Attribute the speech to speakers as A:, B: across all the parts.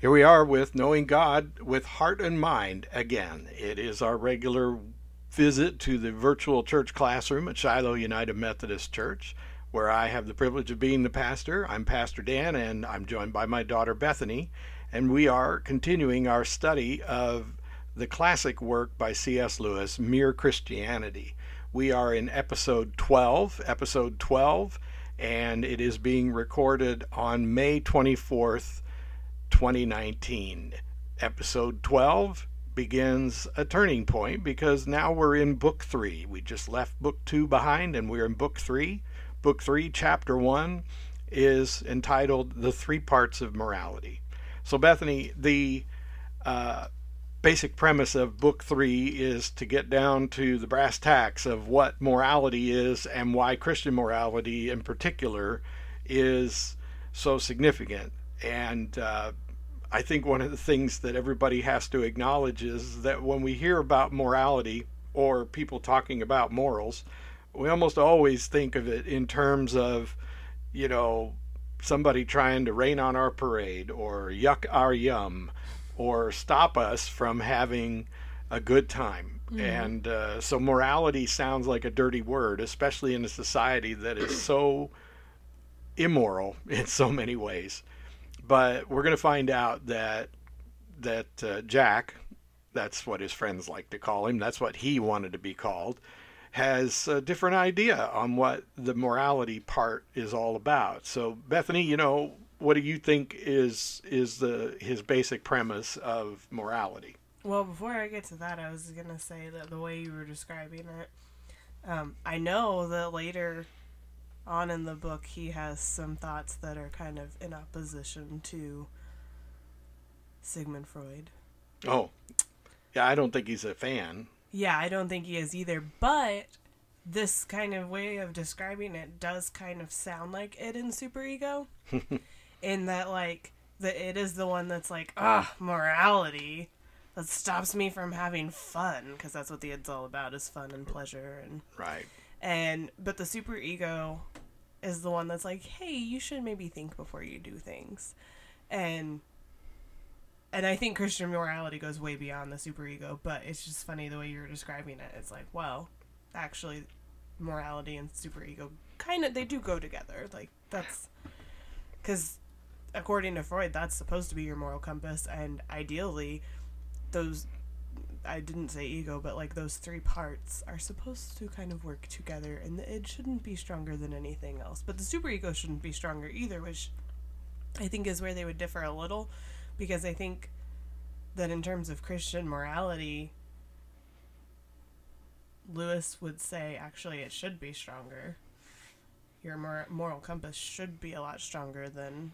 A: Here we are with Knowing God with Heart and Mind again. It is our regular visit to the virtual church classroom at Shiloh United Methodist Church, where I have the privilege of being the pastor. I'm Pastor Dan, and I'm joined by my daughter Bethany, and we are continuing our study of the classic work by C.S. Lewis, Mere Christianity. We are in episode 12, episode 12, and it is being recorded on May 24th, 2019. Episode 12 begins a turning point because now we're in book three. We just left book two behind and we're in book three. Book three, chapter one, is entitled The Three Parts of Morality. So, Bethany, the uh, basic premise of book three is to get down to the brass tacks of what morality is and why Christian morality in particular is so significant. And uh, I think one of the things that everybody has to acknowledge is that when we hear about morality or people talking about morals, we almost always think of it in terms of, you know, somebody trying to rain on our parade or yuck our yum or stop us from having a good time. Mm-hmm. And uh, so morality sounds like a dirty word, especially in a society that is so immoral in so many ways. But we're going to find out that that uh, Jack, that's what his friends like to call him, that's what he wanted to be called, has a different idea on what the morality part is all about. So Bethany, you know, what do you think is is the his basic premise of morality?
B: Well, before I get to that, I was gonna say that the way you were describing it, um, I know that later on in the book, he has some thoughts that are kind of in opposition to Sigmund Freud.
A: Oh, yeah, I don't think he's a fan.
B: Yeah, I don't think he is either. But this kind of way of describing it does kind of sound like id in Superego, in that like the id is the one that's like ah morality that stops me from having fun because that's what the id's all about is fun and pleasure and
A: right
B: and but the super ego is the one that's like, "Hey, you should maybe think before you do things." And and I think Christian morality goes way beyond the super ego, but it's just funny the way you're describing it. It's like, well, actually morality and super ego kind of they do go together. Like that's cuz according to Freud, that's supposed to be your moral compass and ideally those I didn't say ego, but like those three parts are supposed to kind of work together, and id shouldn't be stronger than anything else. But the superego shouldn't be stronger either, which I think is where they would differ a little, because I think that in terms of Christian morality, Lewis would say actually it should be stronger. Your mor- moral compass should be a lot stronger than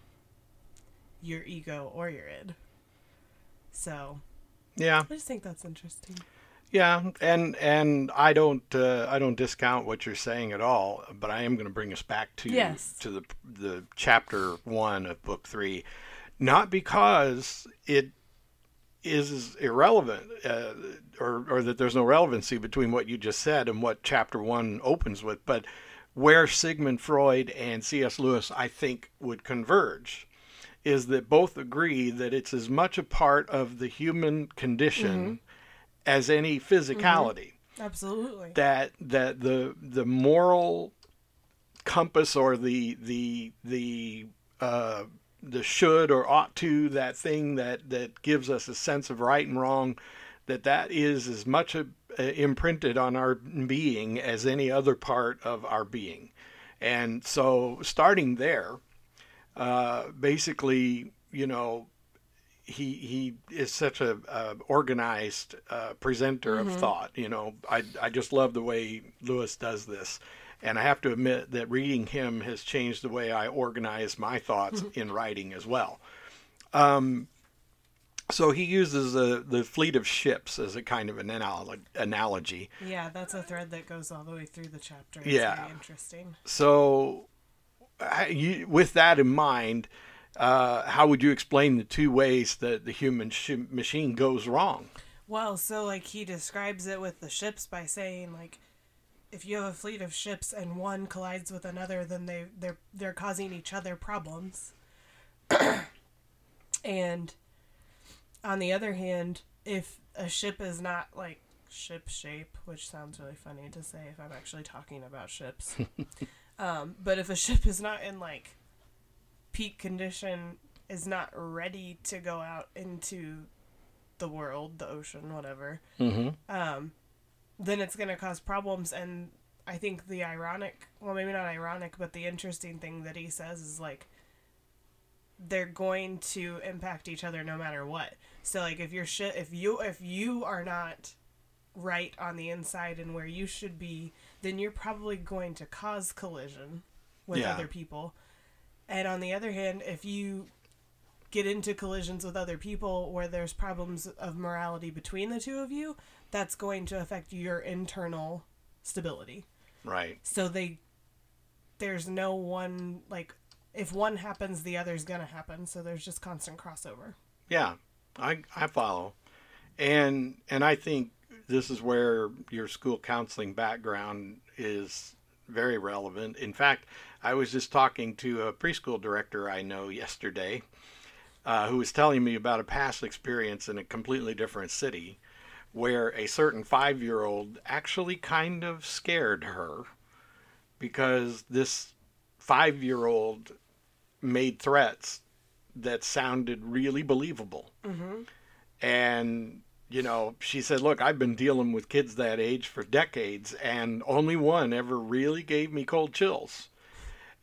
B: your ego or your id. So
A: yeah.
B: I just think that's interesting.
A: Yeah, and and I don't uh, I don't discount what you're saying at all, but I am going to bring us back to
B: yes.
A: to the the chapter one of book three, not because it is irrelevant uh, or or that there's no relevancy between what you just said and what chapter one opens with, but where Sigmund Freud and C.S. Lewis I think would converge is that both agree that it's as much a part of the human condition mm-hmm. as any physicality.
B: Mm-hmm. Absolutely.
A: That that the the moral compass or the the the uh, the should or ought to that thing that that gives us a sense of right and wrong that that is as much a, a imprinted on our being as any other part of our being and so starting there uh, basically, you know, he he is such a, a organized uh, presenter mm-hmm. of thought. You know, I I just love the way Lewis does this, and I have to admit that reading him has changed the way I organize my thoughts mm-hmm. in writing as well. Um, so he uses the the fleet of ships as a kind of an analogy.
B: Yeah, that's a thread that goes all the way through the chapter. It's yeah, interesting.
A: So you, with that in mind, uh, how would you explain the two ways that the human sh- machine goes wrong?
B: Well, so like he describes it with the ships by saying like if you have a fleet of ships and one collides with another, then they they're they're causing each other problems. and on the other hand, if a ship is not like ship shape, which sounds really funny to say if I'm actually talking about ships, um, but if a ship is not in like peak condition, is not ready to go out into the world, the ocean, whatever,
A: Mm-hmm.
B: um, then it's going to cause problems. And I think the ironic, well, maybe not ironic, but the interesting thing that he says is like they're going to impact each other no matter what. So like if you're shit, if you if you are not right on the inside and where you should be, then you're probably going to cause collision with
A: Yeah.
B: other people. And on the other hand, if you get into collisions with other people where there's problems of morality between the two of you, that's going to affect your internal stability.
A: Right.
B: So they there's no one like if one happens the other's going to happen, so there's just constant crossover.
A: Yeah, I I follow, and and I think this is where your school counseling background is very relevant. In fact, I was just talking to a preschool director I know yesterday, uh, who was telling me about a past experience in a completely different city, where a certain five-year-old actually kind of scared her because this five-year-old made threats that sounded really believable.
B: Mm-hmm.
A: And, you know, she said, Look, I've been dealing with kids that age for decades, and only one ever really gave me cold chills.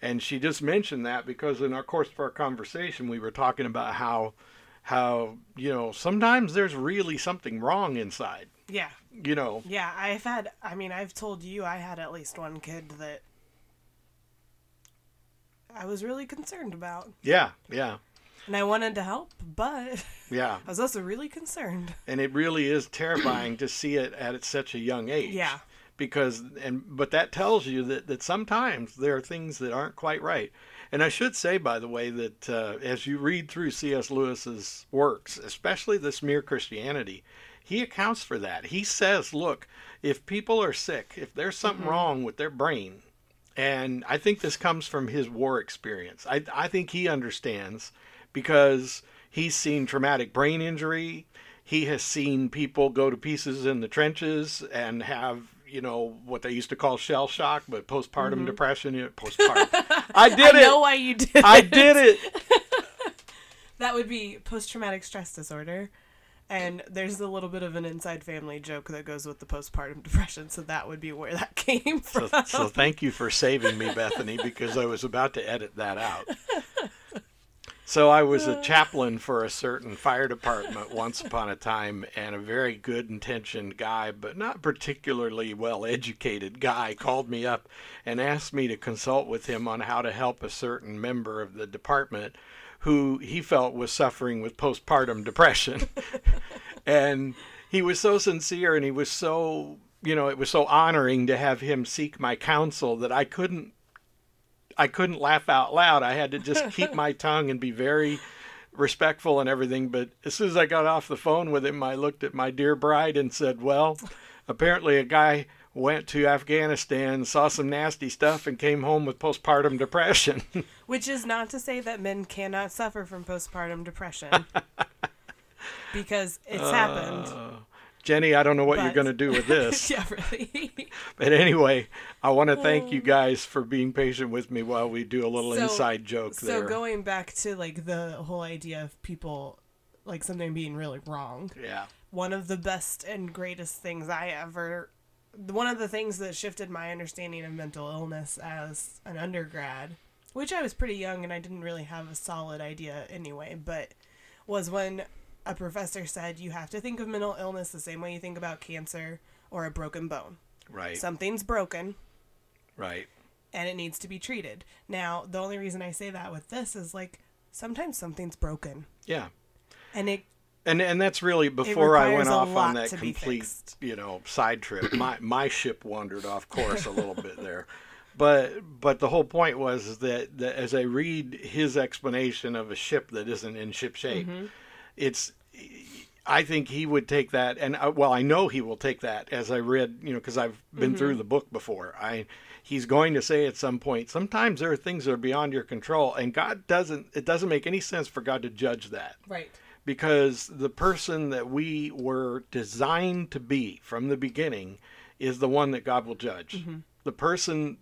A: And she just mentioned that because in our course of our conversation, we were talking about how, how, you know, sometimes there's really something wrong inside,
B: Yeah.
A: you know.
B: Yeah, I've had I mean, I've told you I had at least one kid that I was really concerned about.
A: Yeah, yeah,
B: And I wanted to help, but
A: yeah.
B: I was also really concerned.
A: And it really is terrifying to see it at such a young age.
B: Yeah.
A: because and but that tells you that that sometimes there are things that aren't quite right and i should say by the way that uh, as you read through cs lewis's works especially this mere christianity he accounts for that he says look if people are sick if there's something wrong with their brain and i think this comes from his war experience i, I think he understands because he's seen traumatic brain injury he has seen people go to pieces in the trenches and have you know what they used to call shell shock but postpartum mm-hmm. depression you know, postpartum i did
B: I
A: it
B: know why you did it.
A: i
B: it.
A: did it
B: That would be post traumatic stress disorder. And there's a little bit of an inside family joke that goes with the postpartum depression, so that would be where that came
A: so,
B: from.
A: so thank you for saving me bethany because i was about to edit that out so i was a uh. chaplain for a certain fire department once upon a time and a very good intentioned guy but not particularly well educated guy called me up and asked me to consult with him on how to help a certain member of the department who he felt was suffering with postpartum depression. And he was so sincere and he was so you know it was so honoring to have him seek my counsel that i couldn't i couldn't laugh out loud i had to just keep my tongue and be very respectful and everything but as soon as i got off the phone with him i looked at my dear bride and said well apparently a guy went to afghanistan saw some nasty stuff and came home with postpartum depression
B: Which is not to say that men cannot suffer from postpartum depression. because it's uh, happened.
A: Jenny i don't know what you're going to do with this
B: yeah, really.
A: But anyway, I want to thank you um, guys for being patient with me while we do a little
B: So-
A: inside joke
B: so
A: there.
B: going back to like the whole idea of people like something being really wrong.
A: yeah.
B: one of the best and greatest things I ever one of the things that shifted my understanding of mental illness as an undergrad, which I was pretty young and I didn't really have a solid idea anyway, but was when a professor said you have to think of mental illness the same way you think about cancer or a broken bone.
A: Right.
B: Something's broken
A: right.
B: and it needs to be treated. Now, the only reason I say that with this is like sometimes something's broken
A: Yeah.
B: and it
A: And and that's really before I went off on that complete, you know, side trip. My my ship wandered off course a little bit there. But but the whole point was that, that as I read his explanation of a ship that isn't in ship shape,
B: Mm-hmm.
A: It's I think he would take that, and uh, well, I know he will take that as I read, you know, because I've been
B: Mm-hmm.
A: through the book before. I he's going to say at some point, sometimes there are things that are beyond your control, and God doesn't. It doesn't make any sense for God to judge that
B: right.
A: because the person that we were designed to be from the beginning is the one that God will judge. The person,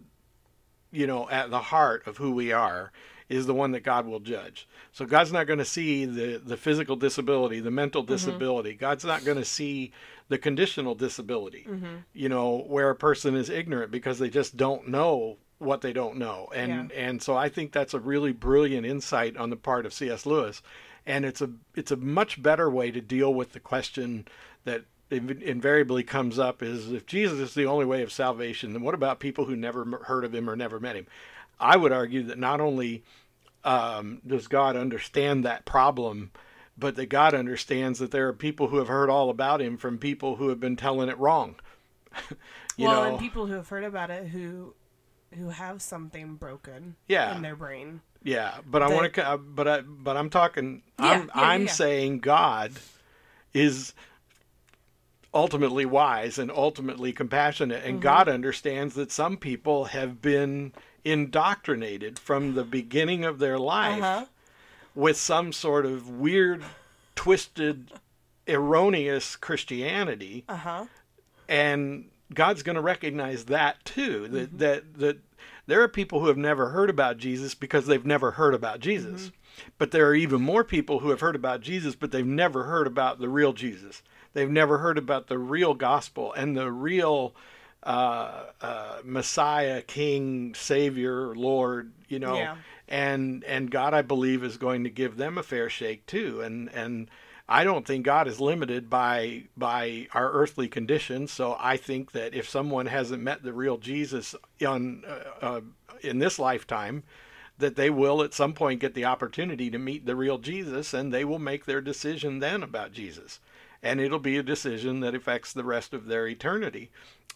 A: you know, at the heart of who we are is the one that God will judge. So God's not going to see the the physical disability, the mental mm-hmm. disability. God's not going to see the conditional disability. Mm-hmm. You know, where a person is ignorant because they just don't know what they don't know. And and so I think that's a really brilliant insight on the part of C.S. Lewis. And it's a it's a much better way to deal with the question that invariably comes up is if Jesus is the only way of salvation, then what about people who never heard of him or never met him? I would argue that not only um, does God understand that problem, but that God understands that there are people who have heard all about him from people who have been telling it wrong. you
B: well,
A: know,
B: and people who have heard about it who who have something broken
A: Yeah.
B: in their brain.
A: yeah, but I want to, but I, but I'm talking,
B: Yeah,
A: I'm,
B: yeah,
A: I'm
B: yeah.
A: saying God is ultimately wise and ultimately compassionate,
B: Mm-hmm.
A: and God understands that some people have been indoctrinated from the beginning of their life
B: Uh-huh.
A: with some sort of weird, twisted, erroneous Christianity,
B: Uh huh.
A: and God's going to recognize that too. That
B: Mm-hmm.
A: that that there are people who have never heard about Jesus because they've never heard about Jesus.
B: Mm-hmm.
A: But there are even more people who have heard about Jesus, but they've never heard about the real Jesus. They've never heard about the real gospel and the real uh, uh, Messiah, King, Savior, Lord. You know,
B: Yeah.
A: and and God, I believe, is going to give them a fair shake too. And and I don't think God is limited by by our earthly conditions. So I think that if someone hasn't met the real Jesus on uh, uh, in this lifetime, that they will at some point get the opportunity to meet the real Jesus, and they will make their decision then about Jesus, and it'll be a decision that affects the rest of their eternity.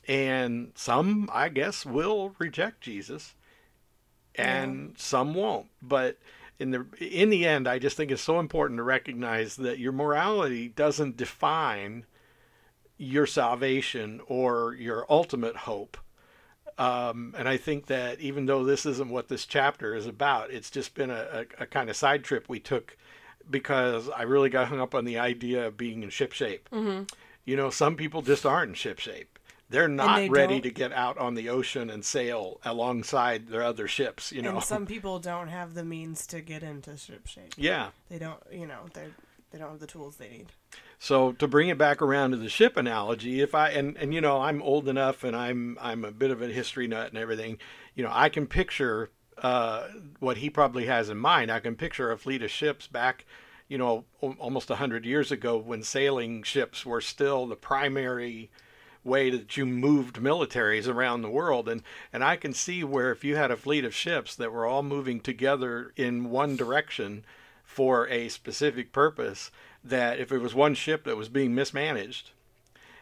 A: And some, I guess, will reject Jesus, and some won't. But in the in the end, I just think it's so important to recognize that your morality doesn't define your salvation or your ultimate hope. Um, and I think that even though this isn't what this chapter is about, it's just been a, a, a kind of side trip we took because I really got hung up on the idea of being in ship shape. Mm-hmm. You know, some people just aren't in ship shape. They're not
B: they
A: ready
B: don't-
A: to get out on the ocean and sail alongside their other ships. You know,
B: And some people don't have the means to get into ship shape.
A: yeah.
B: They don't, you know, they they don't have the tools they need.
A: So to bring it back around to the ship analogy, if I and and you know I'm old enough and I'm I'm a bit of a history nut and everything, you know I can picture uh, what he probably has in mind. I can picture a fleet of ships back, you know, almost a hundred years ago when sailing ships were still the primary way that you moved militaries around the world and and I can see where if you had a fleet of ships that were all moving together in one direction for a specific purpose that if it was one ship that was being mismanaged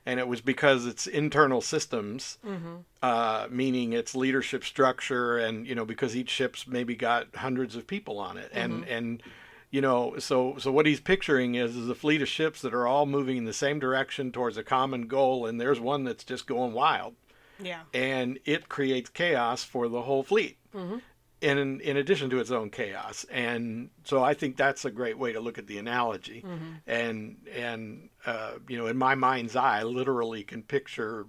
A: and it was because its internal systems mm-hmm. uh, meaning its leadership structure and you know because each ship's maybe got hundreds of people on it. And mm-hmm. and you know so so what he's picturing is is a fleet of ships that are all moving in the same direction towards a common goal and there's one that's just going wild.
B: Yeah.
A: and it creates chaos for the whole fleet mm-hmm. In in addition to its own chaos. And so i think that's a great way to look at the analogy. And and uh, you know in my mind's eye I literally can picture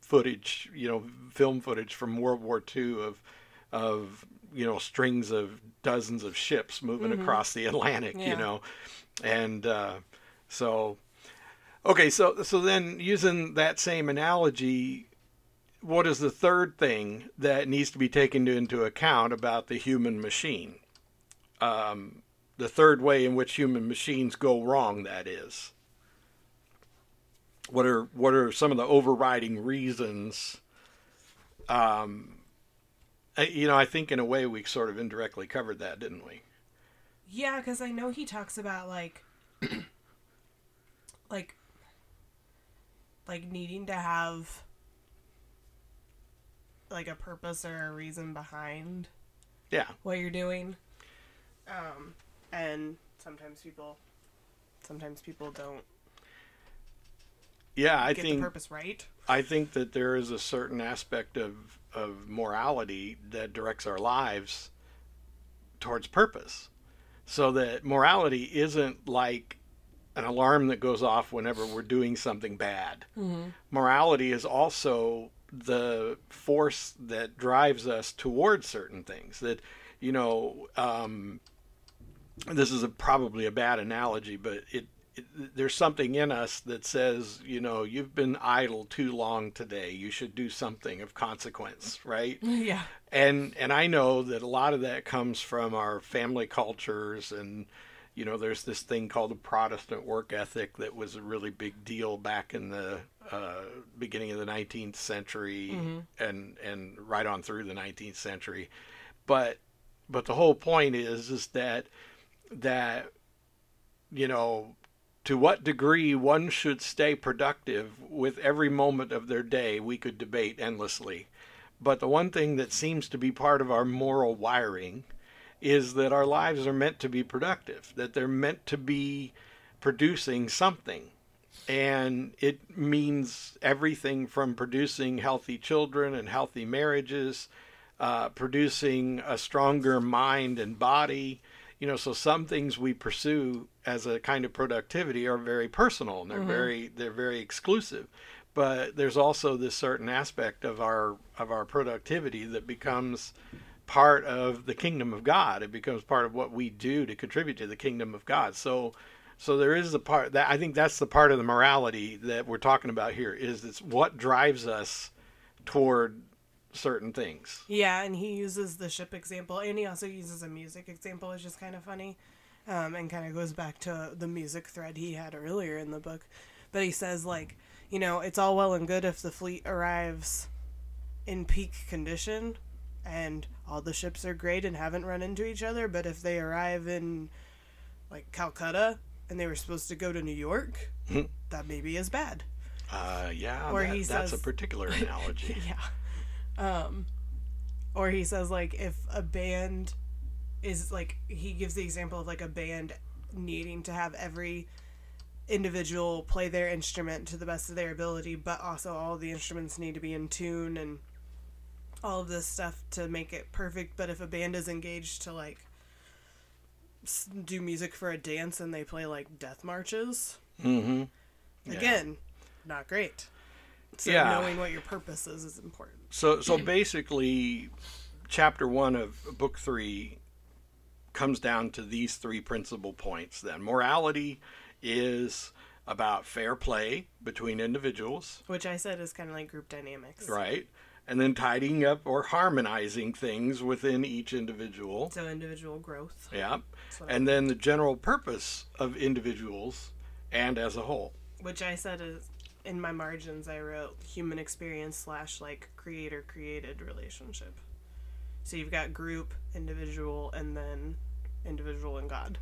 A: footage you know film footage from world war ii of of you know strings of dozens of ships moving across the atlantic you know. And uh, so okay so so then using that same analogy what is the third thing that needs to be taken into account about the human machine? Um, the third way in which human machines go wrong, that is. What are what are some of the overriding reasons? Um, you know, I think in a way we sort of indirectly covered that, didn't we?
B: Yeah, because I know he talks about like, like, like needing to have like a purpose or a reason behind
A: Yeah,
B: what you're doing. Um, and sometimes people, sometimes people don't
A: yeah. I
B: get
A: think
B: the purpose right.
A: I think that there is a certain aspect of, of morality that directs our lives towards purpose. So that morality isn't like an alarm that goes off whenever we're doing something bad. Morality is also the force that drives us towards certain things. That, you know, um, this is a, probably a bad analogy, but it, it there's something in us that says, you know, you've been idle too long today. You should do something of consequence, right?
B: Yeah.
A: and and I know that a lot of that comes from our family cultures and you know there's this thing called the Protestant work ethic that was a really big deal back in the uh, beginning of the 19th century and and right on through the 19th century. But but the whole point is is that that you know to what degree one should stay productive with every moment of their day we could debate endlessly. But the one thing that seems to be part of our moral wiring is that our lives are meant to be productive, that they're meant to be producing something. And it means everything from producing healthy children and healthy marriages, uh, producing a stronger mind and body. You know, so some things we pursue as a kind of productivity are very personal and they're very they're very exclusive but there's also this certain aspect of our of our productivity that becomes part of the kingdom of God. It becomes part of what we do to contribute to the kingdom of God. So so there is a part that I think that's the part of the morality that we're talking about here is it's what drives us toward certain things.
B: Yeah, and he uses the ship example, and he also uses a music example, which is kind of funny, um, and kind of goes back to the music thread he had earlier in the book. But he says, like, you know, it's all well and good if the fleet arrives in peak condition and all the ships are great and haven't run into each other, but if they arrive in, like, Calcutta and they were supposed to go to New York, that maybe is bad.
A: Uh, yeah,
B: Or
A: that-
B: he
A: that's a particular analogy.
B: yeah. Um, or he says like if a band is like he gives the example of like a band needing to have every individual play their instrument to the best of their ability, but also all the instruments need to be in tune and all of this stuff to make it perfect. But if a band is engaged to like do music for a dance and they play like death marches,
A: mm-hmm. Yeah.
B: again, not great. So
A: Yeah.
B: knowing what your purpose is is important.
A: So so basically, chapter one of book three comes down to these three principal points. Then morality is about fair play between individuals,
B: Which I said is kind of like group dynamics.
A: right? And then tidying up or harmonizing things within each individual.
B: So individual growth.
A: Yeah.
B: So-
A: And then the general purpose of individuals and as a whole.
B: Which I said is in my margins I wrote human experience slash like creator created relationship. So you've got group, individual, and then individual and God.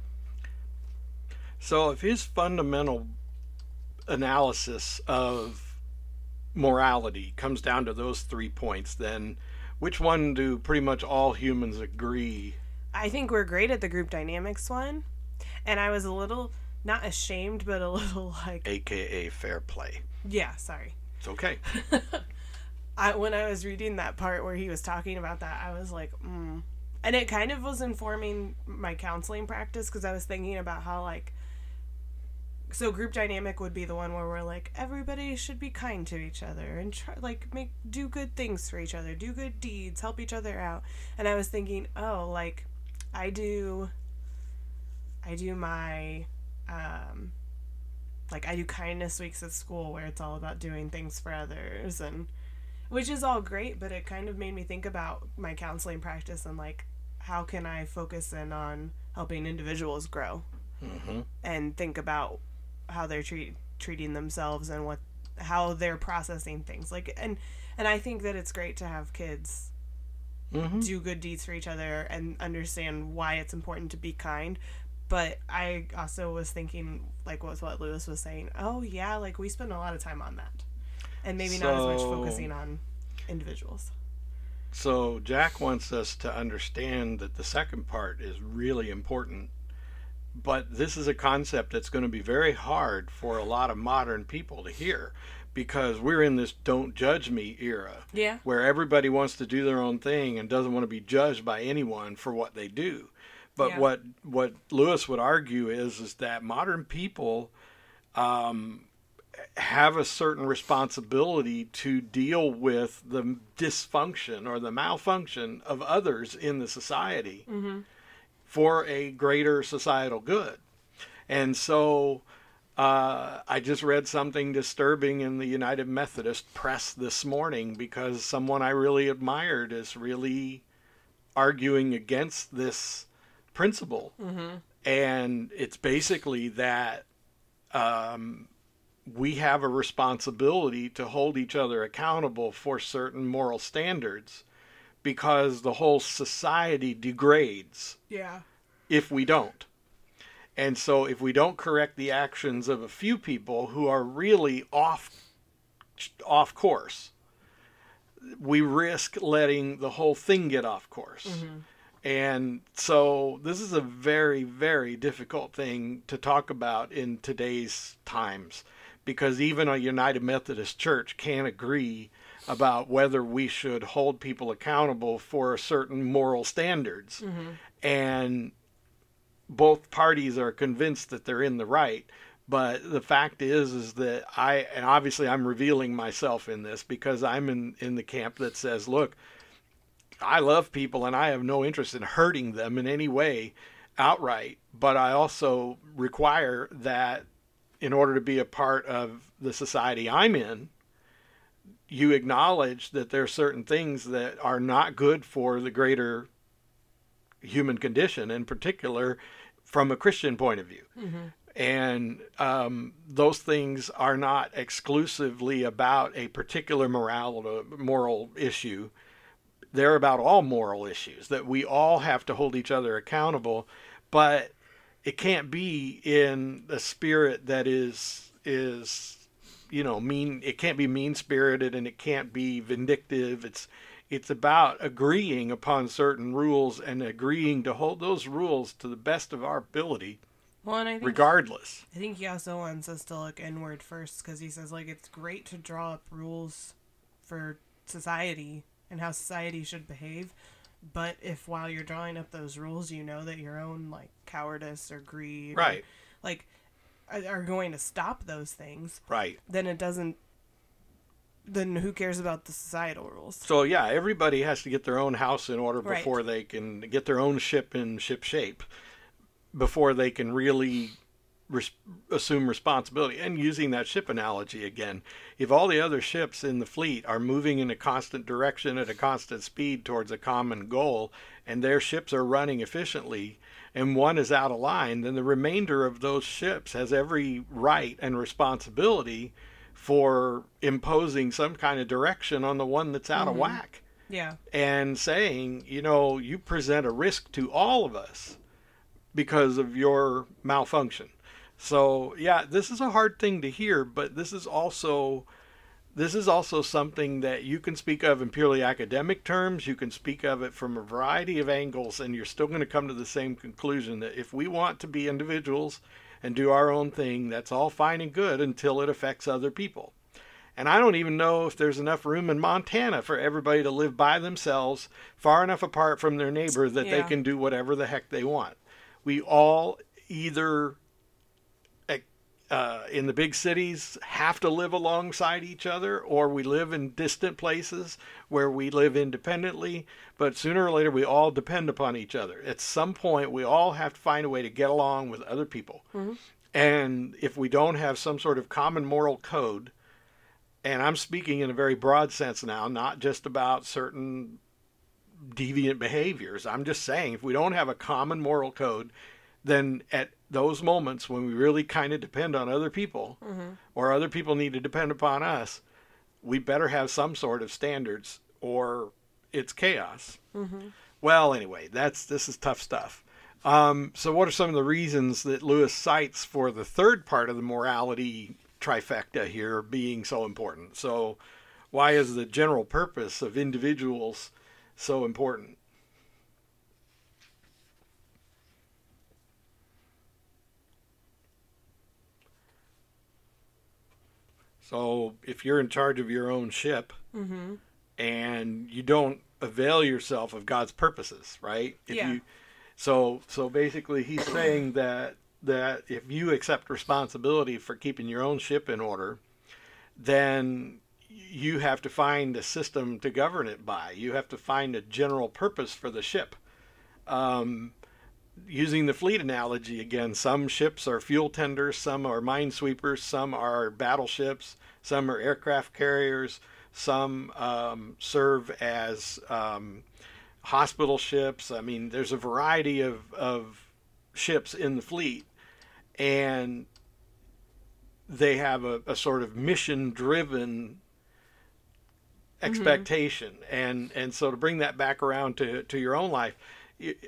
A: So if his fundamental analysis of morality comes down to those three points, then which one do pretty much all humans agree?
B: I think we're great at the group dynamics one. And I was a little not ashamed, but a little like
A: AKA fair play.
B: yeah, sorry.
A: It's okay.
B: I when I was reading that part where he was talking about that, I was like, mm. and it kind of was informing my counseling practice because I was thinking about how like, so group dynamic would be the one where we're like everybody should be kind to each other and try like make do good things for each other, do good deeds, help each other out, and I was thinking, oh, like, I do. I do my, um, like I do kindness weeks at school where it's all about doing things for others and which is all great but it kind of made me think about my counseling practice and like how can i focus in on helping individuals grow
A: hmm
B: and think about how they're treat, treating themselves and what how they're processing things. Like and and i think that it's great to have kids
A: hmm
B: do good deeds for each other and understand why it's important to be kind. But i also was thinking like was what lewis was saying oh yeah like we spend a lot of time on that. And maybe not as much focusing on individuals.
A: So Jack wants us to understand that the second part is really important. But this is a concept that's going to be very hard for a lot of modern people to hear because we're in this don't judge me era
B: yeah
A: where everybody wants to do their own thing and doesn't want to be judged by anyone for what they do. But
B: Yeah.
A: what what Lewis would argue is is that modern people um, have a certain responsibility to deal with the dysfunction or the malfunction of others in the society for a greater societal good. And so uh, I just read something disturbing in the United Methodist press this morning because someone I really admired is really arguing against this principle. And it's basically that um, we have a responsibility to hold each other accountable for certain moral standards because the whole society degrades
B: Yeah.
A: if we don't. And so if we don't correct the actions of a few people who are really off off course, we risk letting the whole thing get off course. Mm-hmm. And so this is a very very difficult thing to talk about in today's times because even a United Methodist Church can't agree about whether we should hold people accountable for certain moral standards. Mm-hmm. And both parties are convinced that they're in the right but the fact is is that i and obviously i'm revealing myself in this because i'm in in the camp that says look i love people and i have no interest in hurting them in any way outright but i also require that in order to be a part of the society i'm in you acknowledge that there are certain things that are not good for the greater human condition, in particular from a Christian point of view. And um, those things are not exclusively about a particular moral moral issue. They're about all moral issues that we all have to hold each other accountable, but it can't be in a spirit that is is you know mean. It can't be mean spirited and it can't be vindictive. It's it's about agreeing upon certain rules and agreeing to hold those rules to the best of our ability,
B: Well, and I think
A: regardless.
B: I think he also wants us to look inward first because he says like it's great to draw up rules for society and how society should behave, but if while you're drawing up those rules you know that your own like cowardice or greed, or,
A: Right.
B: like are going to stop those things,
A: Right.
B: then it doesn't. Then who cares about the societal rules?
A: So yeah, everybody has to get their own house in order
B: Right.
A: before they can get their own ship in ship shape, before they can really res- assume responsibility. And using that ship analogy again, if all the other ships in the fleet are moving in a constant direction at a constant speed towards a common goal, and their ships are running efficiently, and one is out of line, then the remainder of those ships has every right and responsibility for imposing some kind of direction on the one that's out of mm-hmm. whack.
B: Yeah,
A: and saying, you know, you present a risk to all of us because of your malfunction. So, yeah, this is a hard thing to hear, but this is also this is also something that you can speak of in purely academic terms. You can speak of it from a variety of angles, and you're still going to come to the same conclusion that if we want to be individuals and do our own thing, that's all fine and good until it affects other people. And I don't even know if there's enough room in Montana for everybody to live by themselves, far enough apart from their neighbor that they can do whatever the heck they want. We all either uh, in the big cities have to live alongside each other, or we live in distant places where we live independently. But sooner or later, we all depend upon each other. At some point, we all have to find a way to get along with other people. And if we don't have some sort of common moral code, and I'm speaking in a very broad sense now, not just about certain deviant behaviors. I'm just saying if we don't have a common moral code, then at those moments when we really kind of depend on other people or other people need to depend upon us, we better have some sort of standards or it's chaos. Well, anyway, that's this is tough stuff. Um, so, what are some of the reasons that Lewis cites for the third part of the morality trifecta here being so important? So, why is the general purpose of individuals so important? So, if you're in charge of your own ship and you don't avail yourself of God's purposes, right? If
B: Yeah.
A: you so so basically he's saying that that if you accept responsibility for keeping your own ship in order, then you have to find a system to govern it by. You have to find a general purpose for the ship. Um, using the fleet analogy again, some ships are fuel tenders, some are minesweepers, some are battleships, some are aircraft carriers, some um, serve as um, hospital ships. I mean, there's a variety of, of ships in the fleet, and they have a, a sort of mission driven expectation mm-hmm. and and so to bring that back around to to your own life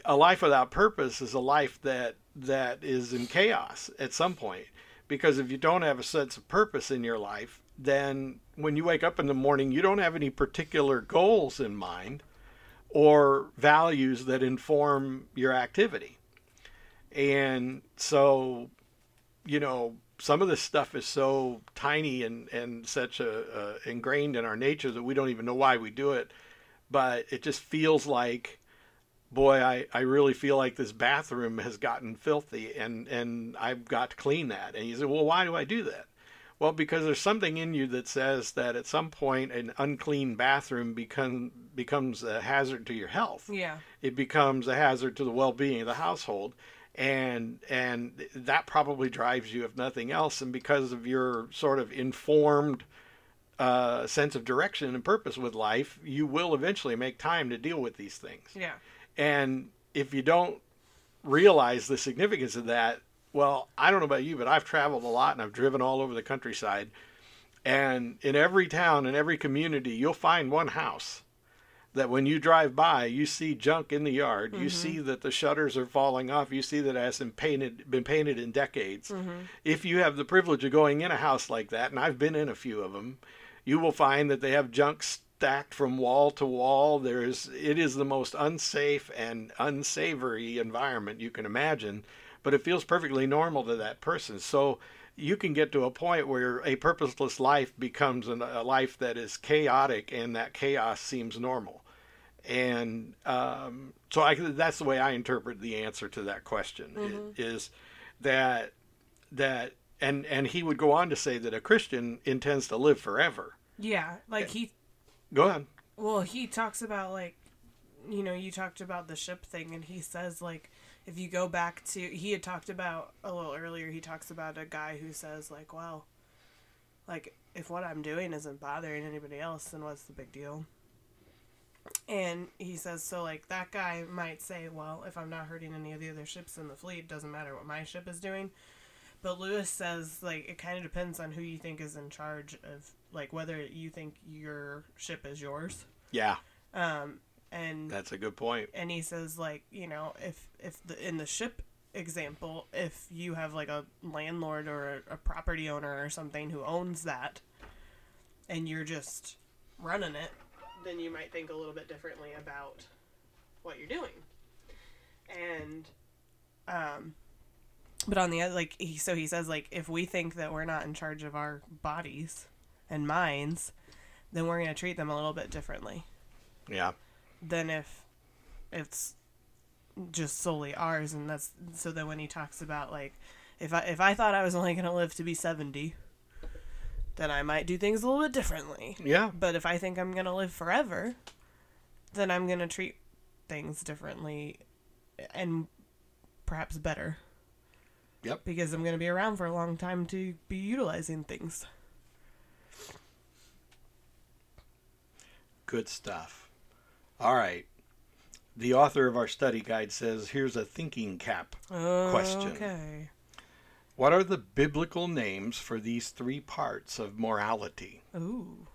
A: a life without purpose is a life that that is in chaos at some point. Because if you don't have a sense of purpose in your life then when you wake up in the morning you don't have any particular goals in mind or values that inform your activity. And so you know some of this stuff is so tiny and and such a, a ingrained in our nature that we don't even know why we do it. But it just feels like boy I, I really feel like this bathroom has gotten filthy and and i've got to clean that. And you say well why do i do that? Well because there's something in you that says that at some point an unclean bathroom become becomes a hazard to your health.
B: Yeah.
A: It becomes a hazard to the well-being of the household. And and that probably drives you if nothing else. And because of your sort of informed uh, sense of direction and purpose with life you will eventually make time to deal with these things
B: yeah
A: and if you don't realize the significance of that well i don't know about you but i've traveled a lot and i've driven all over the countryside and in every town and every community you'll find one house that when you drive by, you see junk in the yard. Mm-hmm. You see that the shutters are falling off. You see that it hasn't painted, been painted in decades. Mm-hmm. If you have the privilege of going in a house like that, and I've been in a few of them, you will find that they have junk stacked from wall to wall. There's, it is the most unsafe and unsavory environment you can imagine, but it feels perfectly normal to that person. So you can get to a point where a purposeless life becomes an, a life that is chaotic and that chaos seems normal and um, so I, that's the way I interpret the answer to that question mm-hmm. is that that and and he would go on to say that a Christian intends to live forever.
B: Yeah, like he.
A: Go ahead.
B: Well, he talks about like, you know, you talked about the ship thing, and he says like, if you go back to, he had talked about a little earlier. He talks about a guy who says like, well, like if what I'm doing isn't bothering anybody else, then what's the big deal? And he says, so like that guy might say, well, if I'm not hurting any of the other ships in the fleet, doesn't matter what my ship is doing. But Lewis says, like, it kind of depends on who you think is in charge of, like, whether you think your ship is yours.
A: Yeah.
B: Um, and
A: that's a good point.
B: And he says, like, you know, if if the in the ship example, if you have like a landlord or a, a property owner or something who owns that, and you're just running it, then you might think a little bit differently about what you're doing. And um but on the other like he so he says like if we think that we're not in charge of our bodies and minds, then we're going to treat them a little bit differently.
A: Yeah.
B: Than if it's just solely ours and that's so then when he talks about like if I if I thought I was only going to live to be 70, then I might do things a little bit differently.
A: Yeah.
B: But if I think I'm going to live forever, then I'm going to treat things differently and perhaps better.
A: Yep.
B: Because I'm going to be around for a long time to be utilizing things.
A: Good stuff. All right. The author of our study guide says here's a thinking cap question.
B: Okay.
A: What are the biblical names for these three parts of morality?
B: Ooh.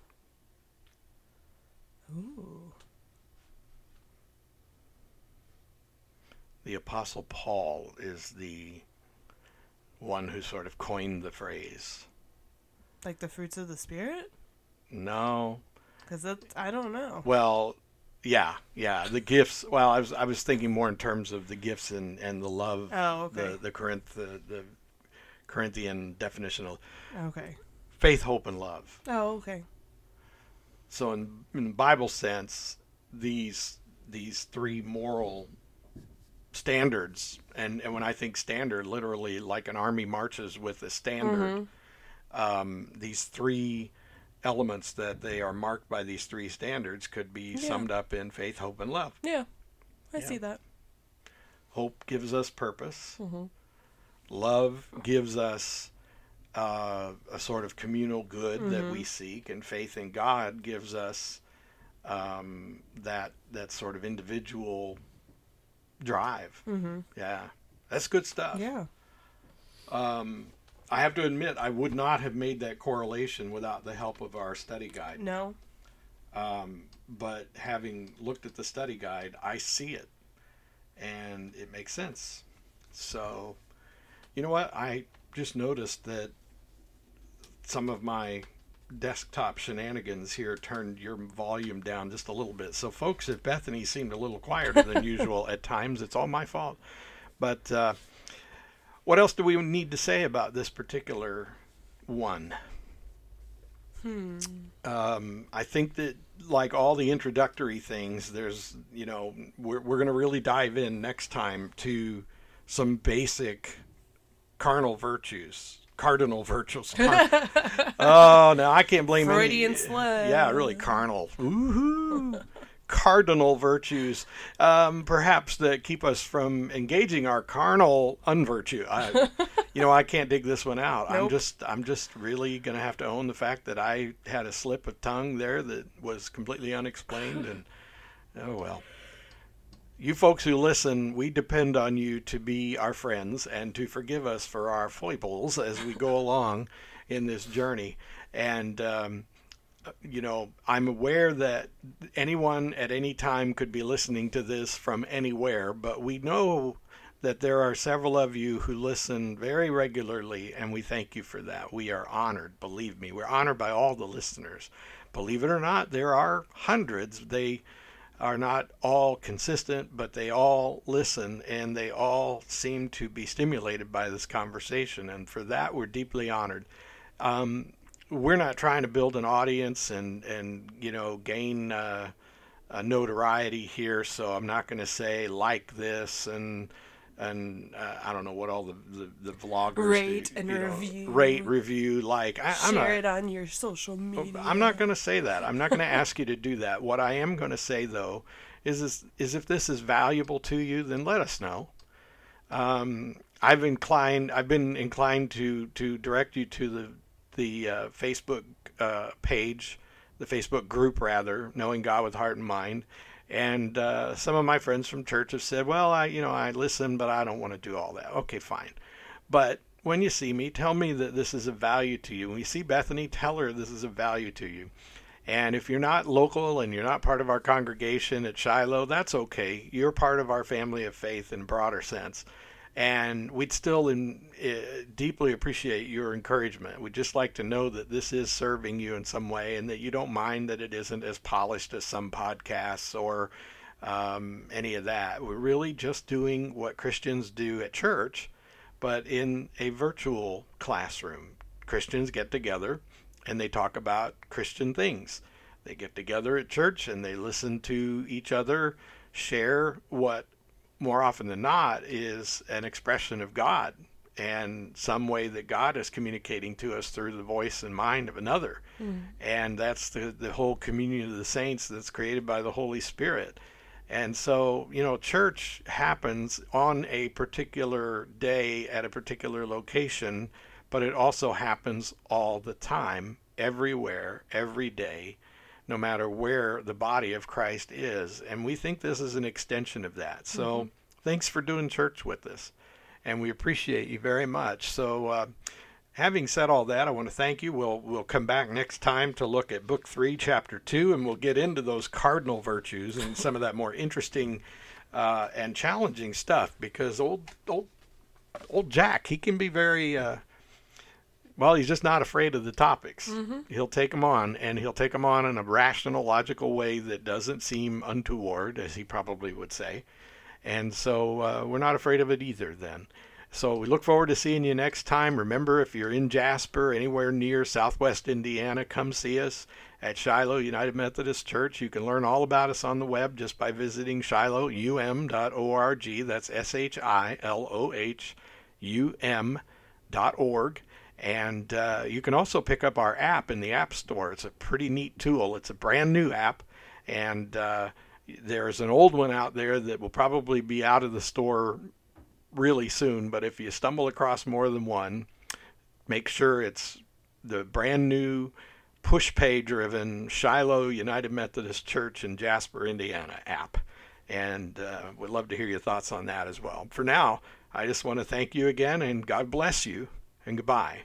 B: Ooh.
A: The Apostle Paul is the one who sort of coined the phrase.
B: Like the fruits of the Spirit?
A: No.
B: Because I don't know.
A: Well, yeah, yeah. The gifts. Well, I was I was thinking more in terms of the gifts and, and the love.
B: Oh, okay.
A: The the Corinth the, the Corinthian definition of
B: okay
A: faith, hope, and love.
B: Oh, okay.
A: So in in Bible sense, these these three moral standards, and, and when I think standard, literally like an army marches with a standard, um, these three elements that they are marked by these three standards could be
B: Yeah.
A: summed up in faith, hope, and love.
B: Yeah, I
A: Yeah.
B: see that.
A: Hope gives us purpose.
B: Mhm.
A: Love gives us uh, a sort of communal good that
B: Mm-hmm.
A: we seek, and faith in God gives us um, that that sort of individual drive.
B: Mm-hmm.
A: Yeah, that's good stuff.
B: Yeah.
A: Um, I have to admit, I would not have made that correlation without the help of our study guide.
B: No.
A: Um, but having looked at the study guide, I see it, and it makes sense. So, you know what? I just noticed that some of my desktop shenanigans here turned your volume down just a little bit. So, folks, if Bethany seemed a little quieter than usual at times, it's all my fault. But uh, what else do we need to say about this particular one?
B: Hmm.
A: um, I think that like all the introductory things, there's you know we're we're gonna really dive in next time to some basic carnal virtues, cardinal virtues. Oh no, I can't blame
B: Freudian
A: any. Yeah, really carnal. Woohoo. Cardinal virtues, um, perhaps that keep us from engaging our carnal unvirtue. I, you know, I can't dig this one out. I'm just, I'm just really going to have to own the fact that I had a slip of tongue there that was completely unexplained, and oh well. You folks who listen, we depend on you to be our friends and to forgive us for our foibles as we go along in this journey. And um, you know, I'm aware that anyone at any time could be listening to this from anywhere, but we know that there are several of you who listen very regularly, and we thank you for that. We are honored, believe me. We're honored by all the listeners. Believe it or not, there are hundreds. They are not all consistent, but they all listen and they all seem to be stimulated by this conversation. And for that, we're deeply honored. Um, we're not trying to build an audience and and you know gain uh, notoriety here. So I'm not going to say like this and and uh, I don't know what all the the, the vloggers do,
B: Rate and
A: you know,
B: review.
A: rate review like I, I'm
B: Share
A: not
B: it on your social media.
A: I'm not going to say that. I'm not going to ask you to do that. What I am going to say though is is, is if this is valuable to you, then let us know. Um, I've inclined, I've been inclined to to direct you to the the uh, Facebook uh, page, the Facebook group rather, knowing God with heart and mind. And uh, some of my friends from church have said, "Well, I you know I listen, but I don't want to do all that." Okay, fine. But when you see me, tell me that this is of value to you. When you see Bethany, tell her this is of value to you. And if you're not local and you're not part of our congregation at Shiloh, that's okay. You're part of our family of faith in a broader sense. And we'd still in, uh, deeply appreciate your encouragement. We'd just like to know that this is serving you in some way and that you don't mind that it isn't as polished as some podcasts or um, any of that. We're really just doing what Christians do at church, but in a virtual classroom. Christians get together and they talk about Christian things. They get together at church and they listen to each other share what more often than not is an expression of God and some way that God is communicating to us through the voice and mind of another. Hmm. And that's the, the whole communion of the saints that's created by the Holy Spirit. And so, you know, church happens on a particular day at a particular location, but it also happens all the time, everywhere, every day, no matter where the body of Christ is. And we think this is an extension of that. So thanks for doing church with us. And we appreciate you very much. So, uh, having said all that, I want to thank you. We'll we'll come back next time to look at book three, chapter two, and we'll get into those cardinal virtues and some of that more interesting uh, and challenging stuff. Because old old old Jack, he can be very uh, well. He's just not afraid of the topics. He'll take them on, and he'll take them on in a rational, logical way that doesn't seem untoward, as he probably would say. And so uh, we're not afraid of it either. Then. So we look forward to seeing you next time. Remember, if you're in Jasper, anywhere near Southwest Indiana, come see us at Shiloh United Methodist Church. You can learn all about us on the web just by visiting shilohum.org. That's S H I L O H U M S H I L O H U M.org. And uh, you can also pick up our app in the App Store. It's a pretty neat tool. It's a brand new app, and uh, there's an old one out there that will probably be out of the store really soon. But if you stumble across more than one, make sure it's the brand new Pushpay driven Shiloh United Methodist Church in Jasper, Indiana app. And uh, would love to hear your thoughts on that as well. For now, I just want to thank you again and God bless you and goodbye.